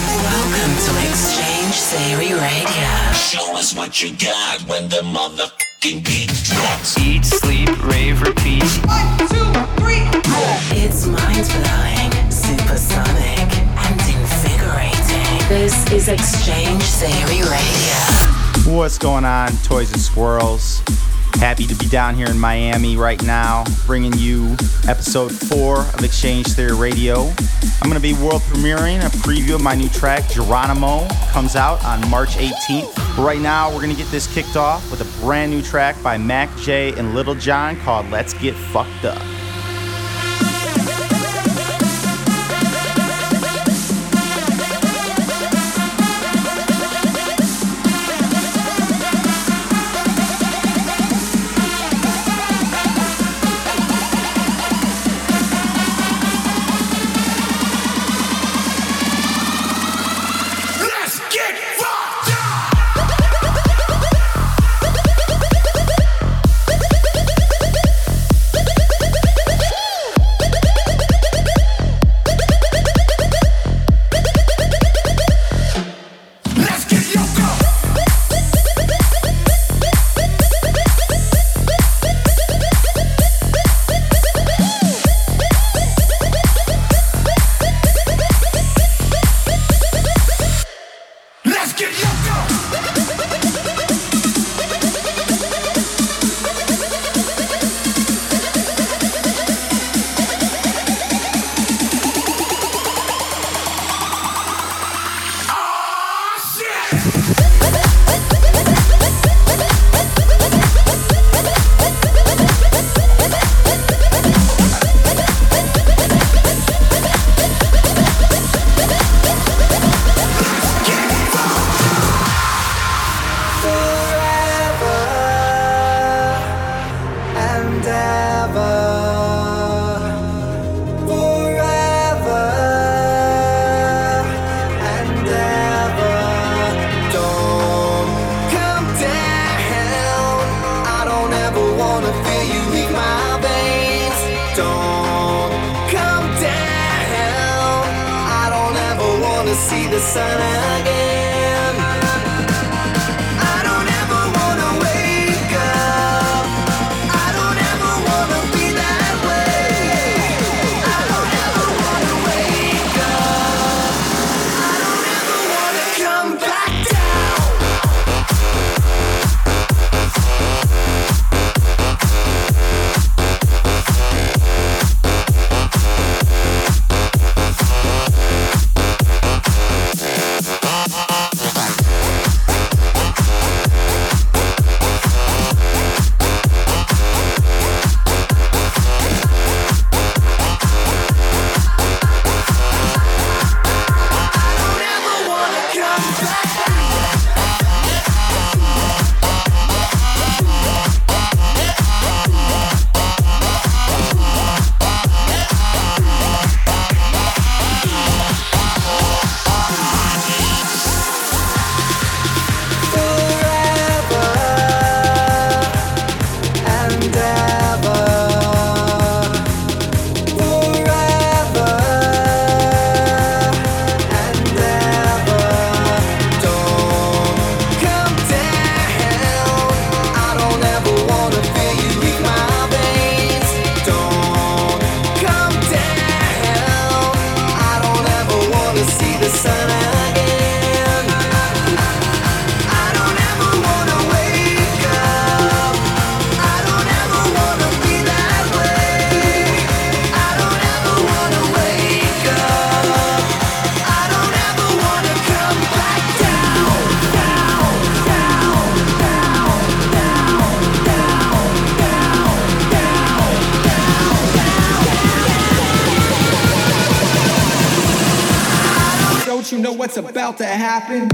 Welcome to X-Change Theory Radio. Show us what you got when the motherfucking beat drops. Eat, sleep, rave, repeat. One, two, three, four. It's mind blowing, supersonic, and invigorating. This is X-Change Theory Radio. What's going on, toys and squirrels? Happy to be down here in Miami right now, bringing you episode four of X-Change Theory Radio. I'm going to be world premiering a preview of my new track, Geronimo, comes out on March 18th. But right now, we're going to get this kicked off with a brand new track by MAKJ and Lil Jon called Let's Get Fucked Up. About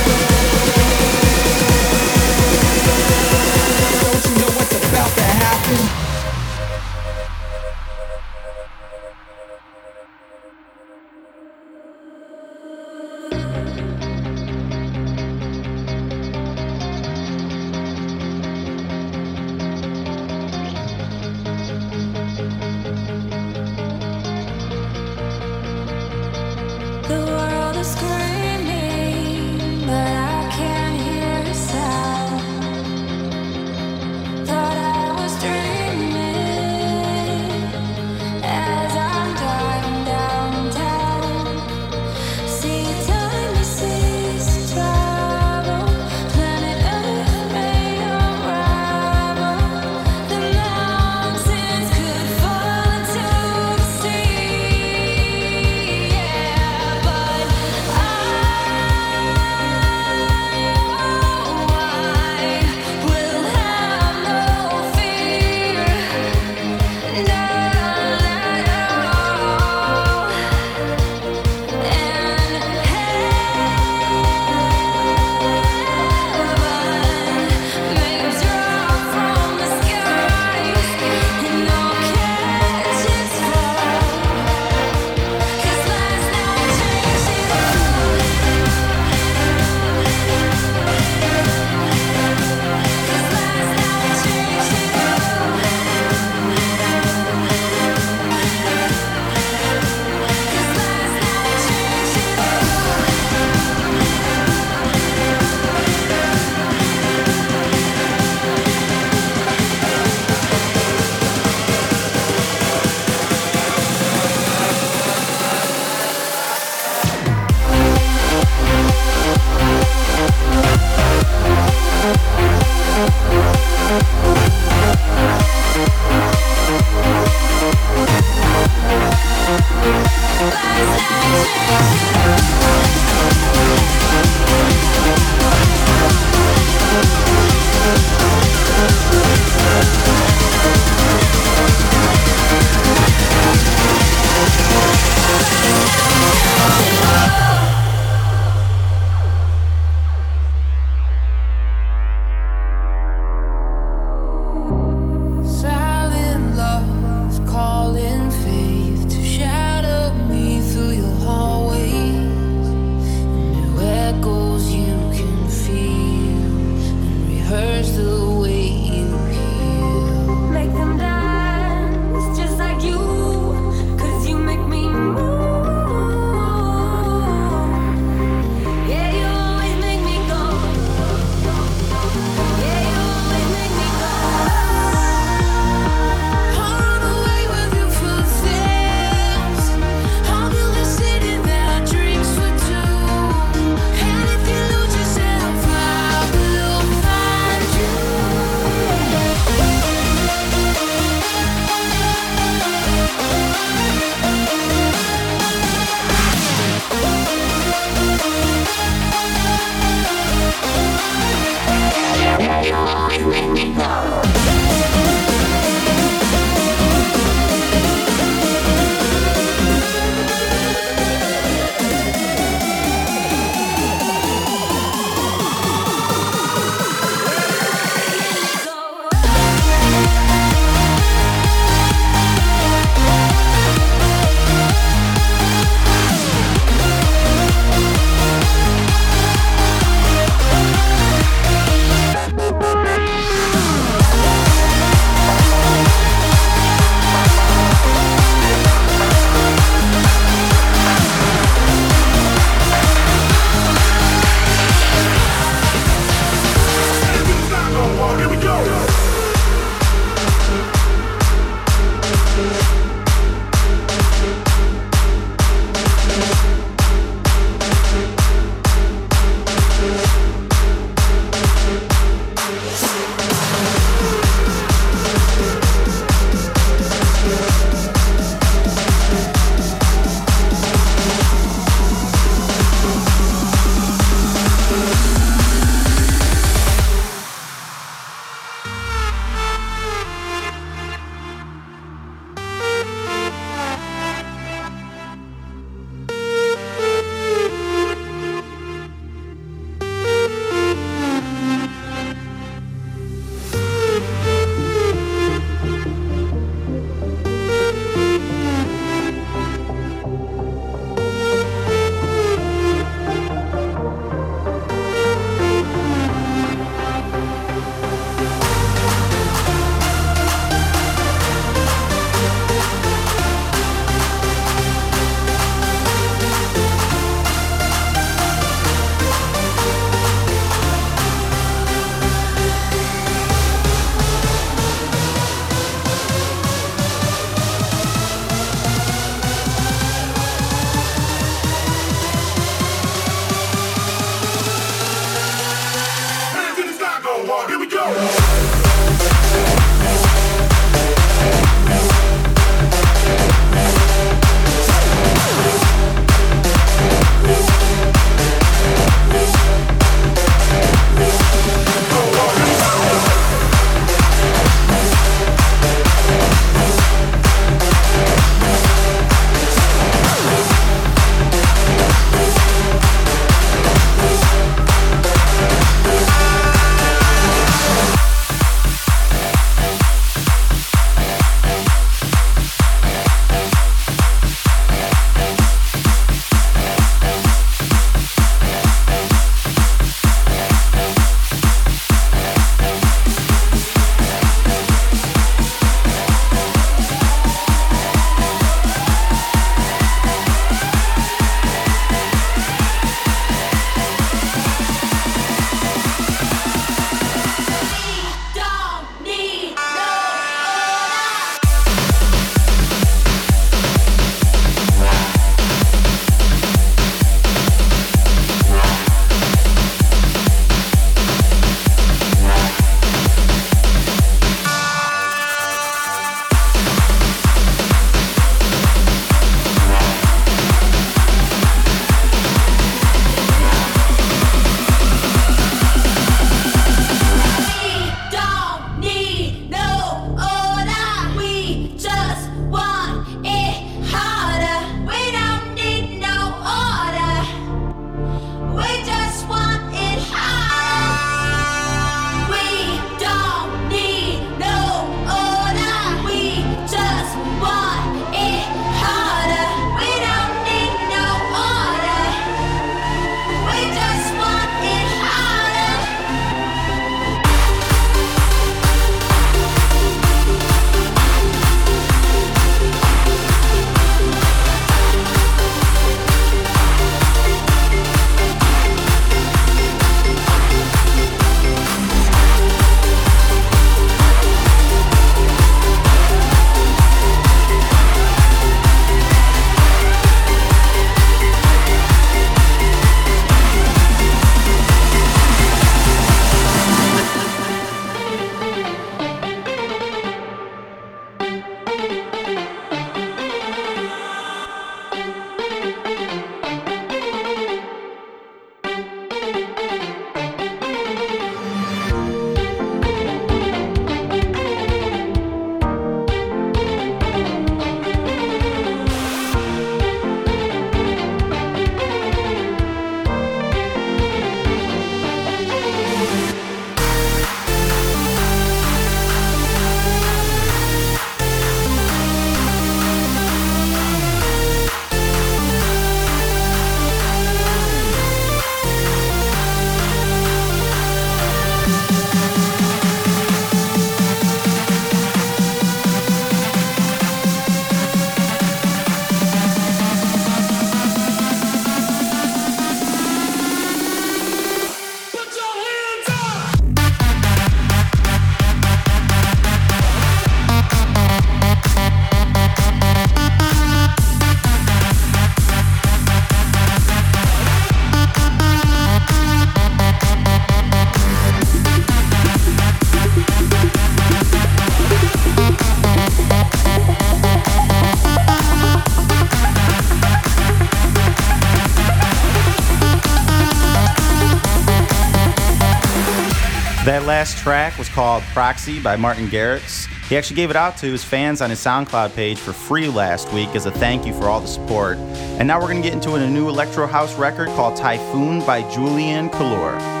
called Proxy by Martin Garrix. He actually gave it out to his fans on his SoundCloud page for free last week as a thank you for all the support. And now we're going to get into a new electro house record called Typhoon by Julian Calor.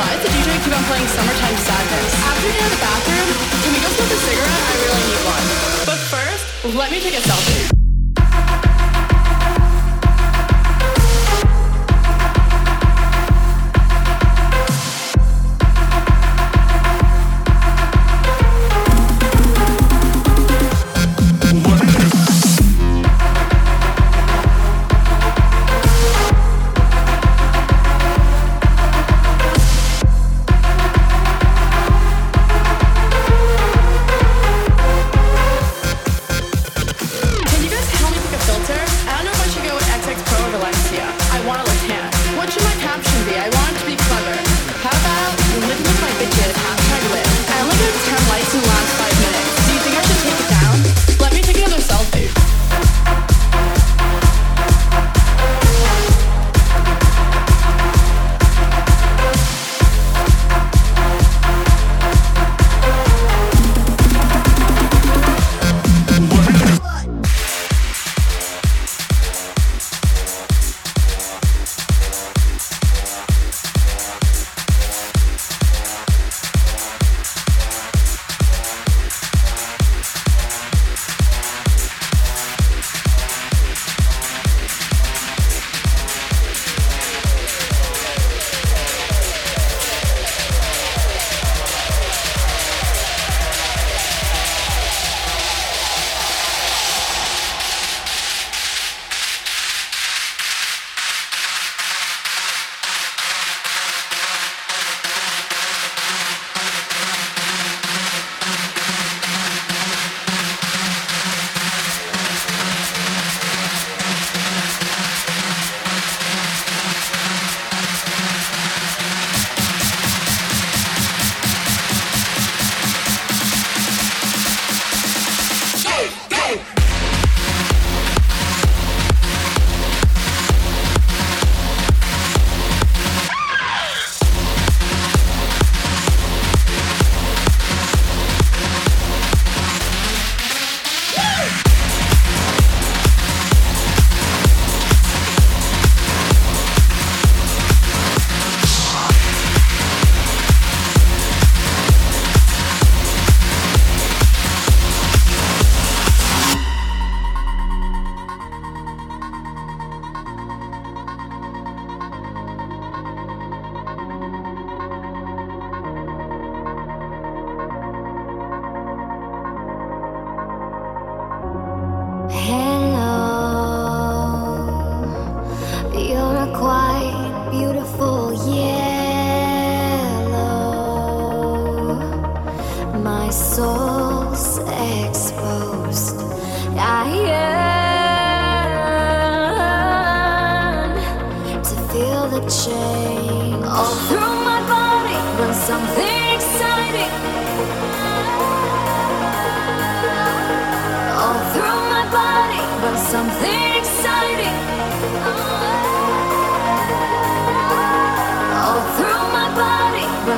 Why does the DJ keep on playing Summertime Sadness? After getting in the bathroom, can we go smoke a cigarette? I really need one. But first, let me take a selfie.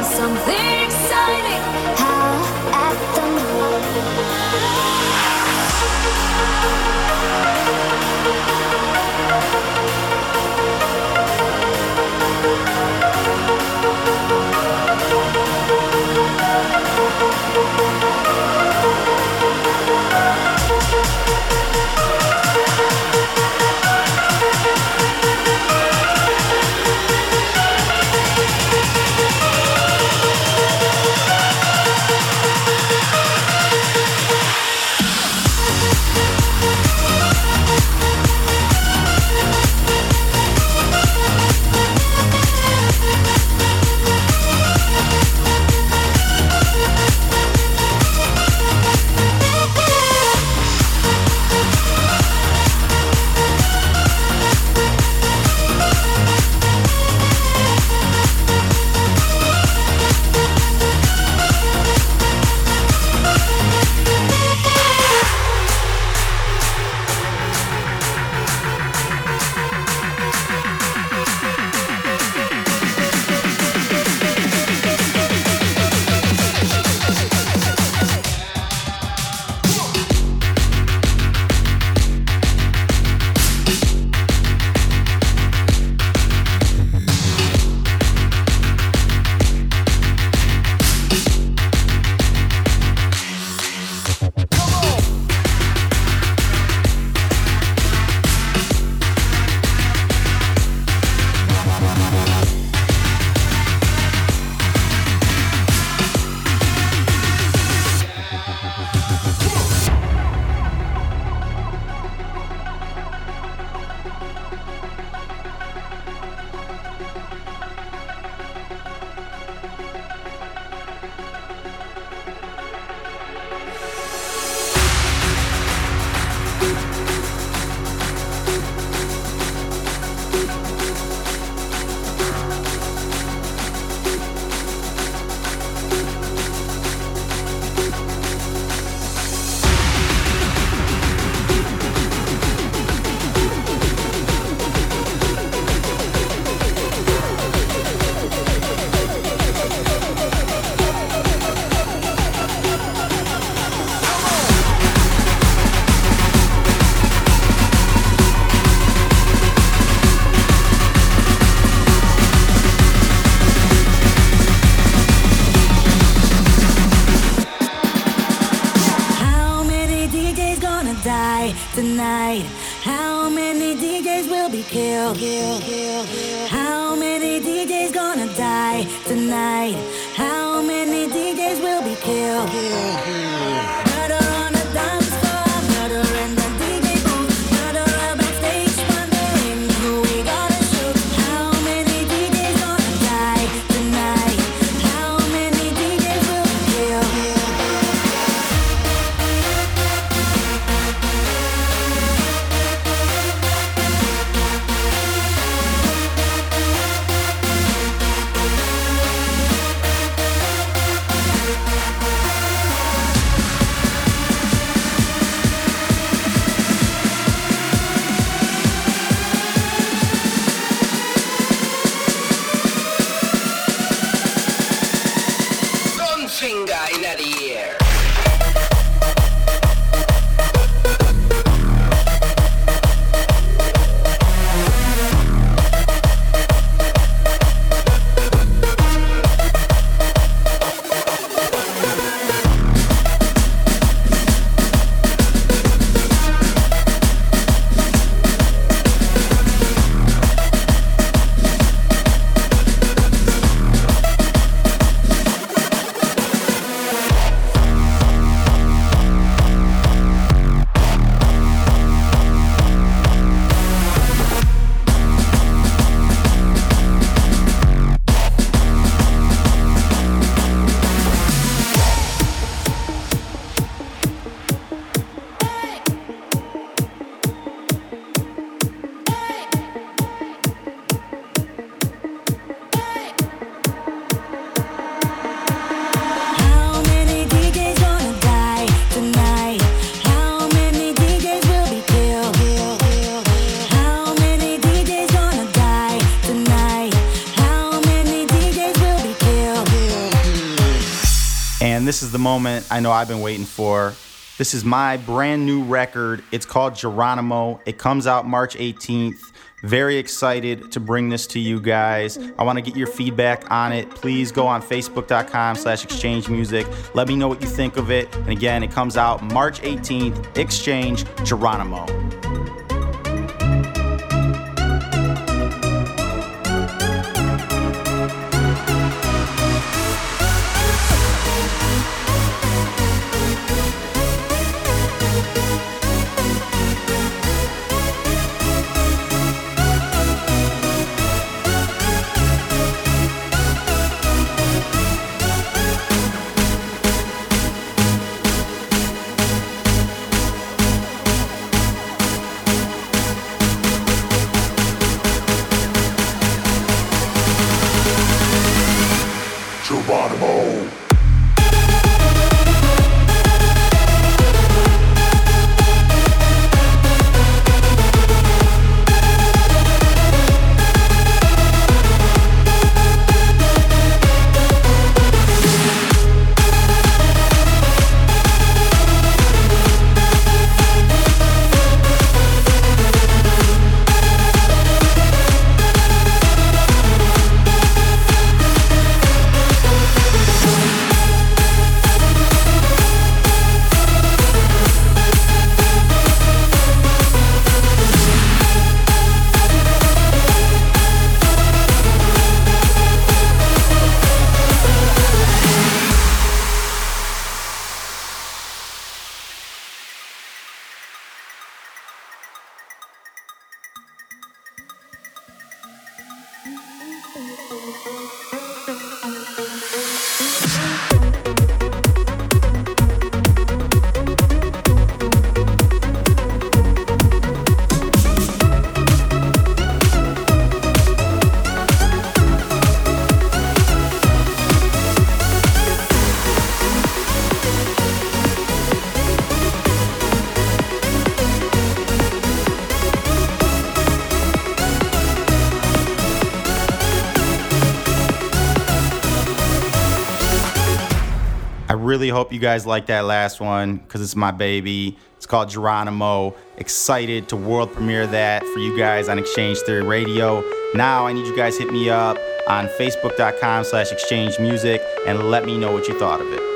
something exciting. Moment I know I've been waiting for. This is my brand new record. It's called Geronimo. It comes out March 18th. Very excited to bring this to you guys. I want to get your feedback on it. Please go on facebook.com slash exchange music. Let me know what you think of it. And again, it comes out March 18th. X-Change Geronimo. Really hope you guys like that last one because it's my baby. It's called Geronimo. Excited to world premiere that for you guys on X-Change Theory Radio. Now I need you guys hit me up on facebook.com slash exchange music and let me know what you thought of it.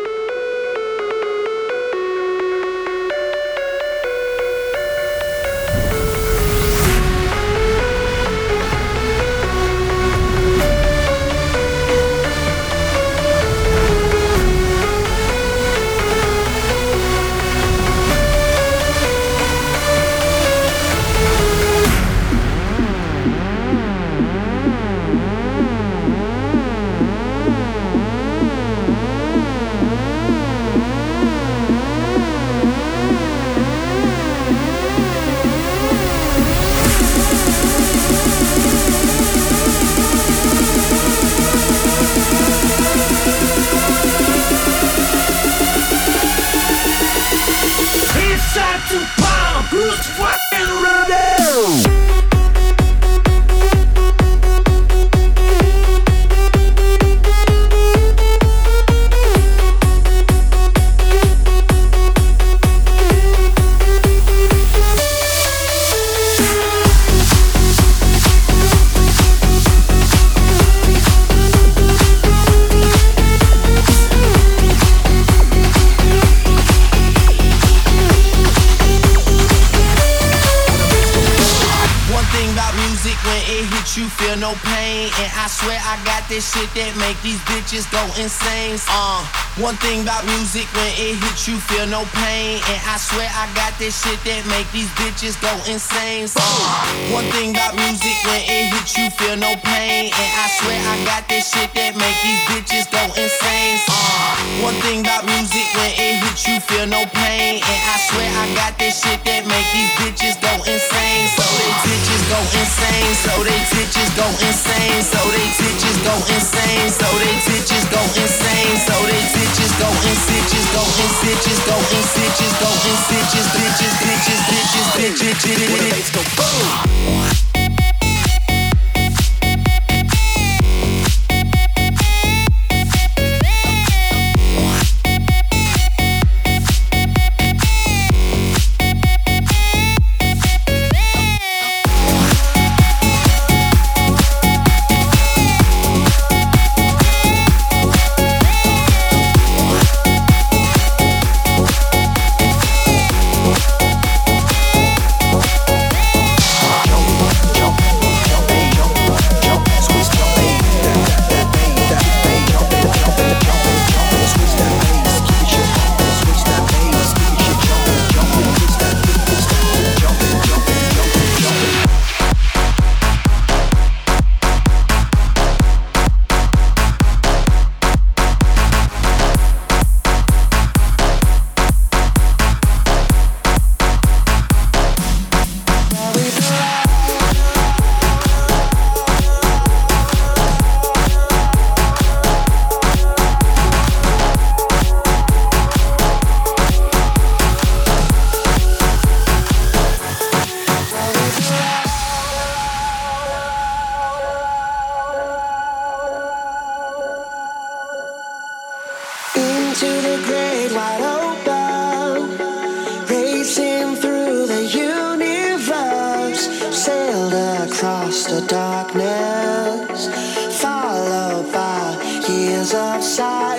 One thing about music, when it hits you, feel no pain. And I swear I got this shit that make these bitches go insane. Uh, one thing about music, when it hits you, feel no pain. And I swear I got this shit that make these bitches go insane. Uh, one thing about music, when it hits you, feel no pain. And I swear I got this shit that make these bitches go insane. So they bitches go insane. So they bitches go insane. So they bitches go insane. So they bitches go insane. So they bitches go in bitches go in bitches go in bitches go in bitches bitches bitches bitches bitches bitches. When the bass go boom. Darkness, followed by years of silence.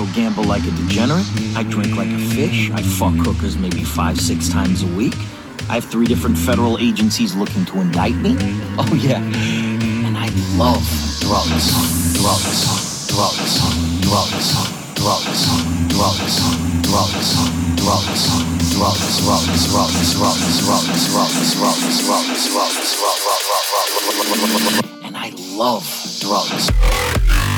Also gamble like a degenerate. I drink like a fish. I fuck hookers maybe five, six times a week. I have three different federal agencies looking to indict me. Oh, yeah. And I love drugs. Drugs. Drugs. Drugs. Drugs. Drugs. Drugs. Drugs. Drugs. Drugs. Drugs. Drugs. Drugs. Drugs. Drugs. Drugs. And I love drugs. Drugs.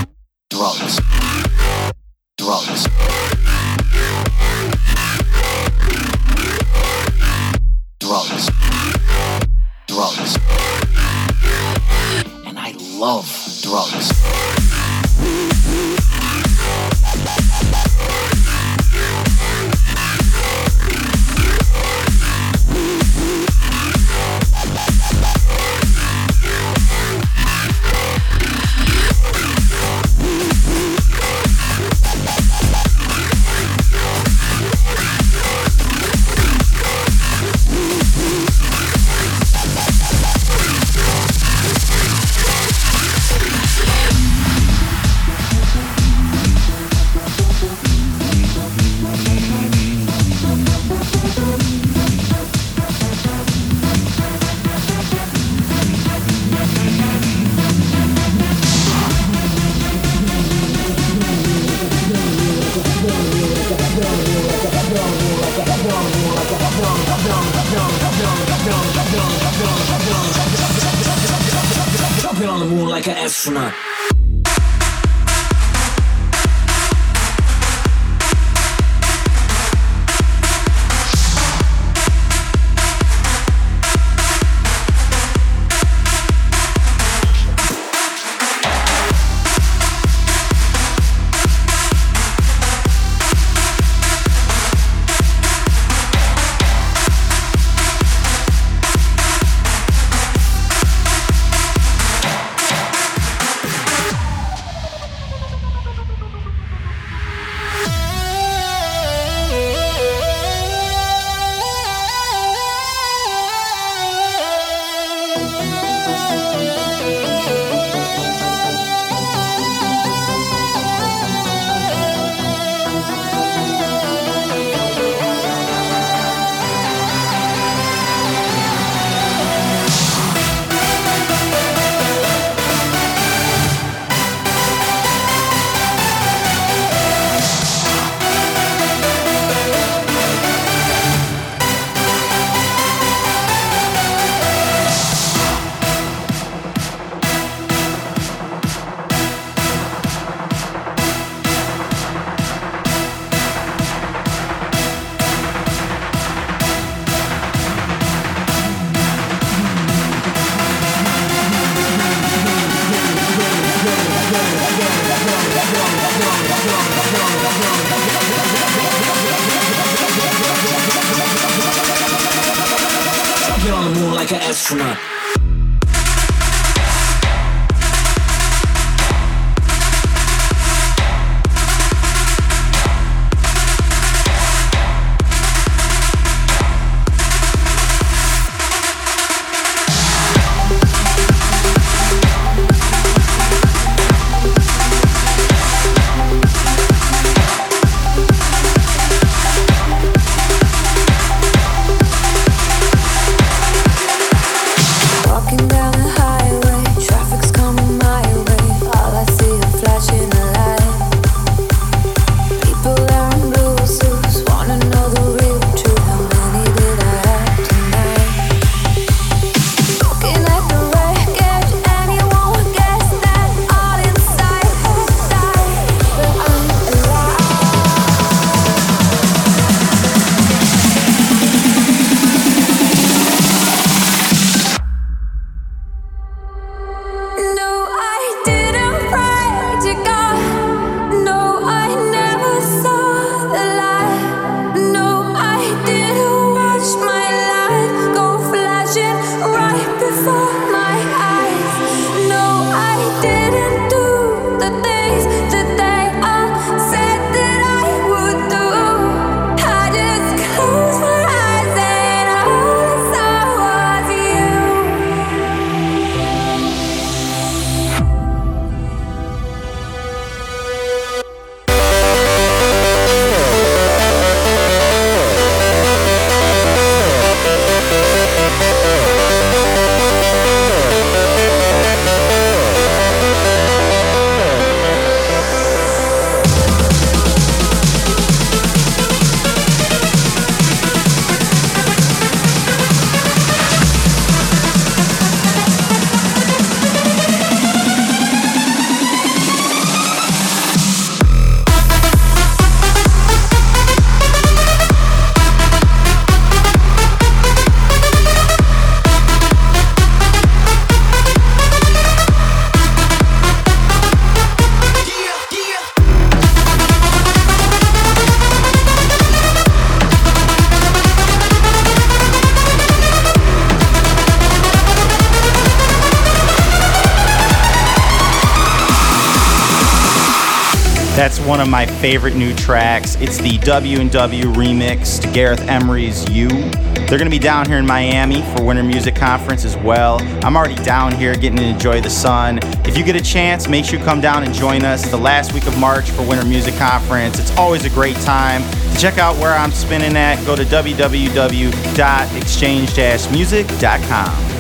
My favorite new tracks. It's the W&W remix to Gareth Emery's You. They're going to be down here in Miami for Winter Music Conference as well. I'm already down here getting to enjoy the sun. If you get a chance, make sure you come down and join us the last week of March for Winter Music Conference. It's always a great time. To check out where I'm spinning at, go to www.xchange-music.com.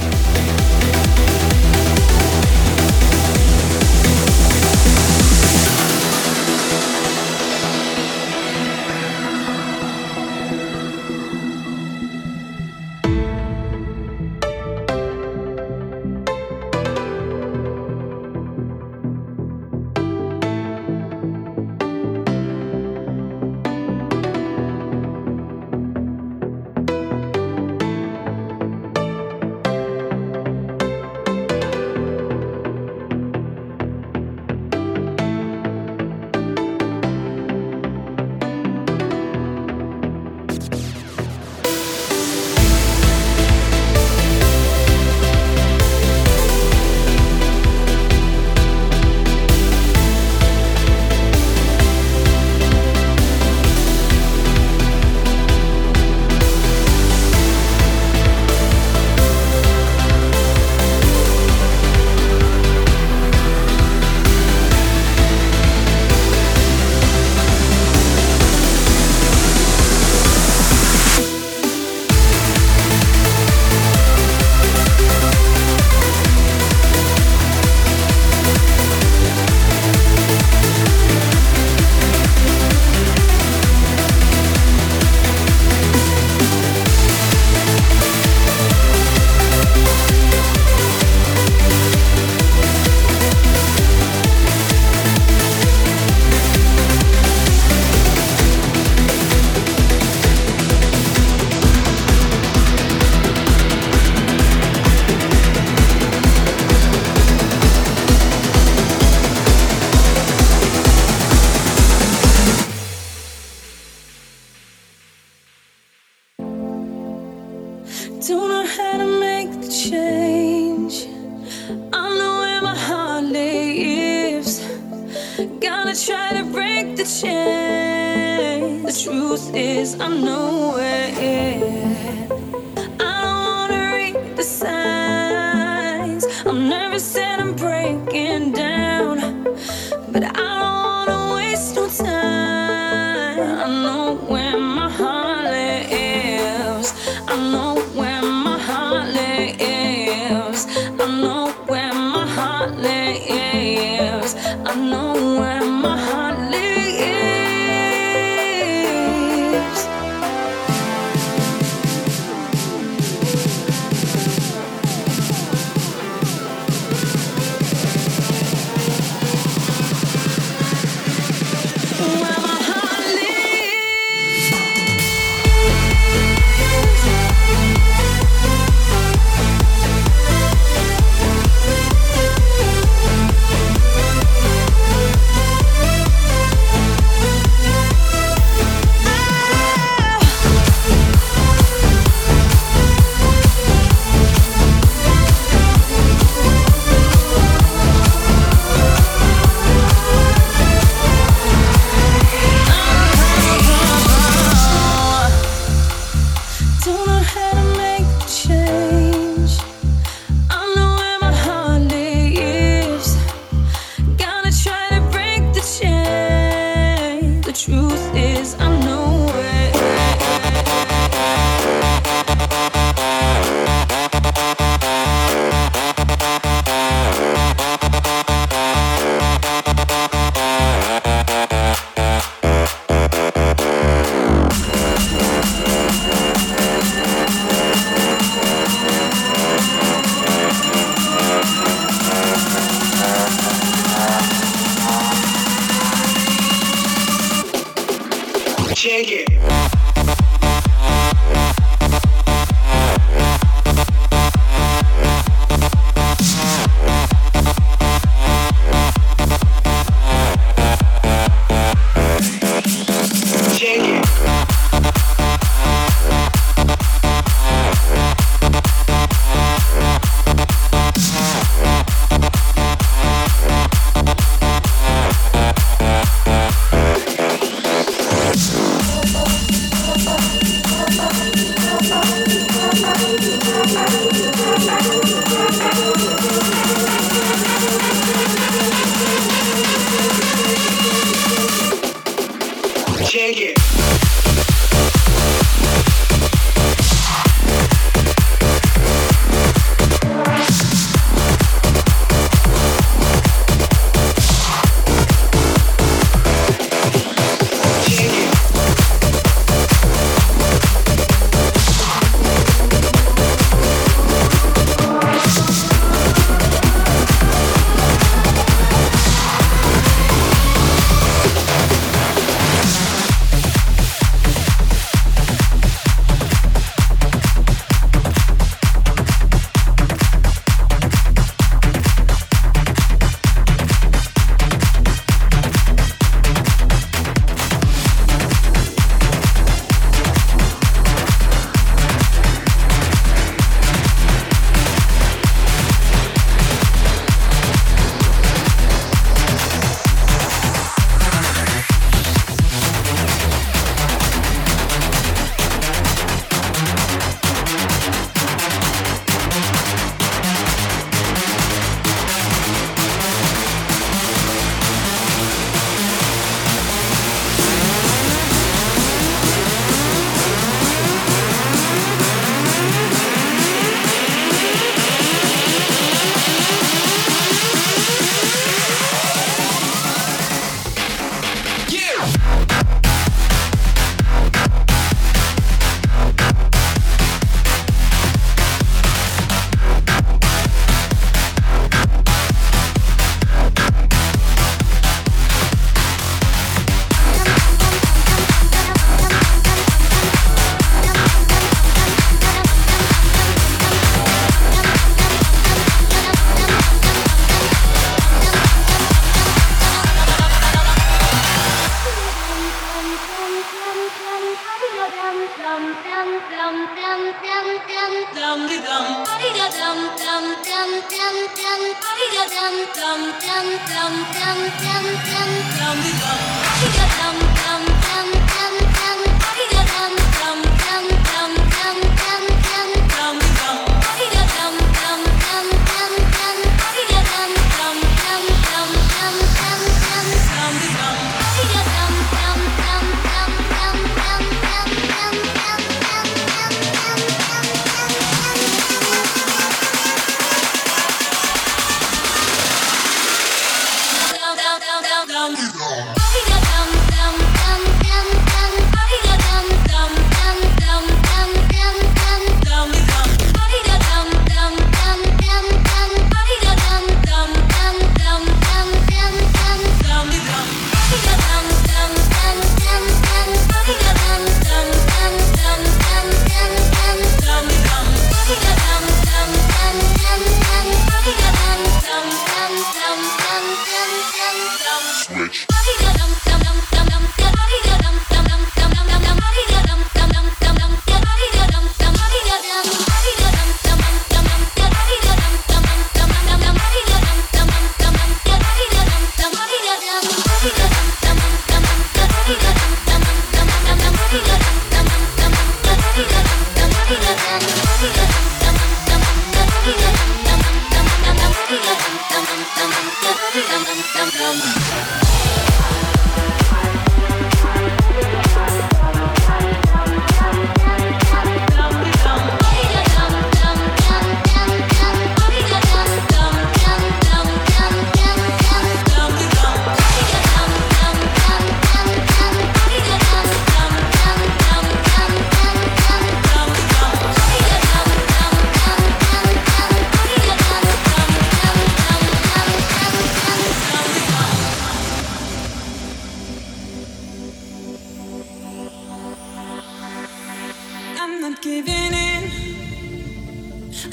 not giving in.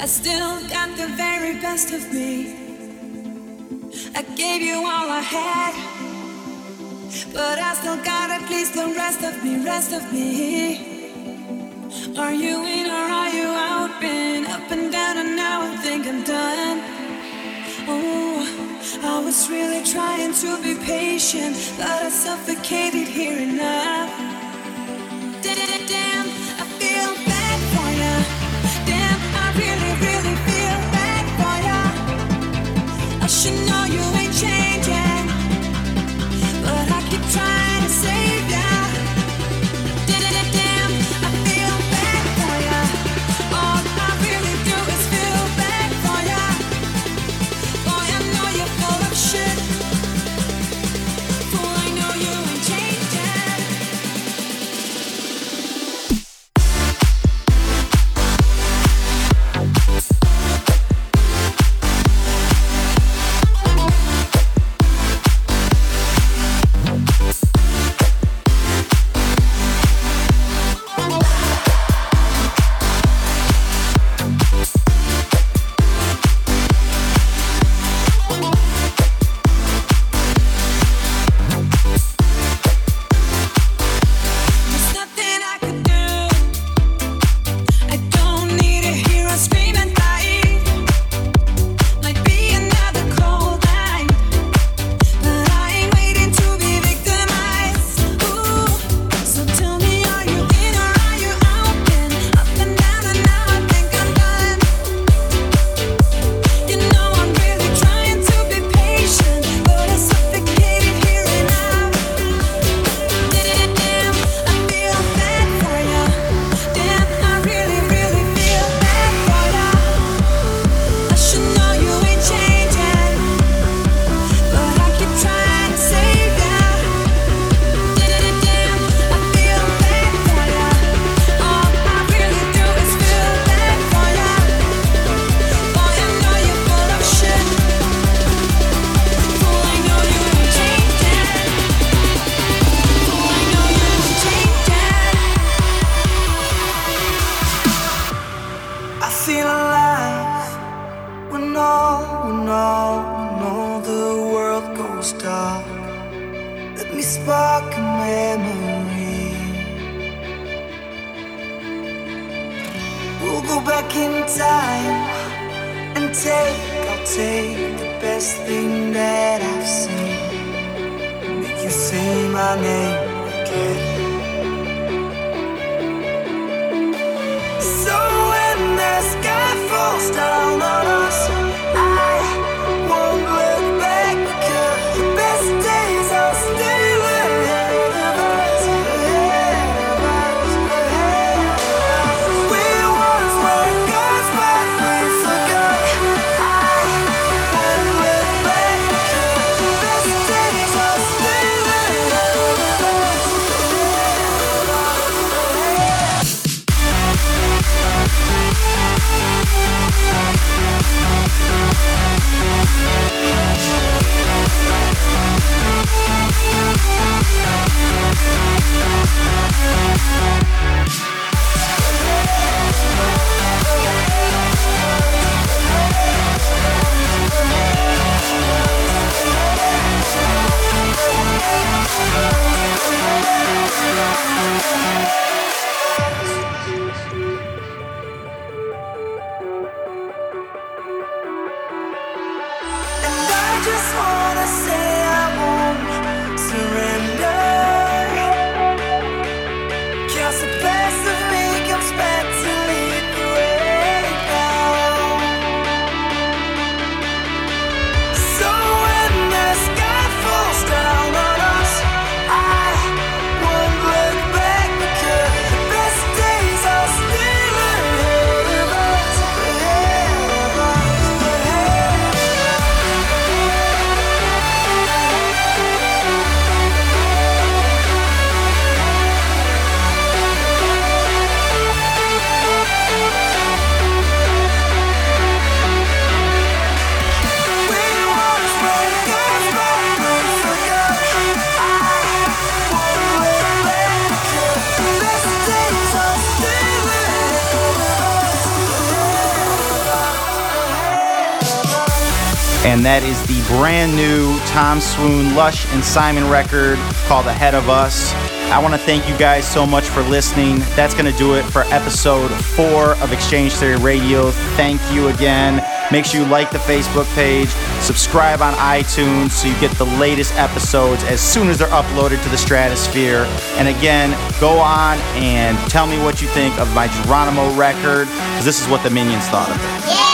I still got the very best of me. I gave you all I had, but I still got at least the rest of me, rest of me. Are you in or are you out? Been up and down, and now I think I'm done. Oh, I was really trying to be patient, but I suffocated here enough. Brand new Tom Swoon, Lush, and Simon record called Ahead of Us. I want to thank you guys so much for listening. That's going to do it for episode four of X-Change Theory Radio. Thank you again. Make sure you like the Facebook page, subscribe on iTunes so you get the latest episodes as soon as they're uploaded to the stratosphere. And again, go on and tell me what you think of my Geronimo record, because this is what the Minions thought of it. Yeah!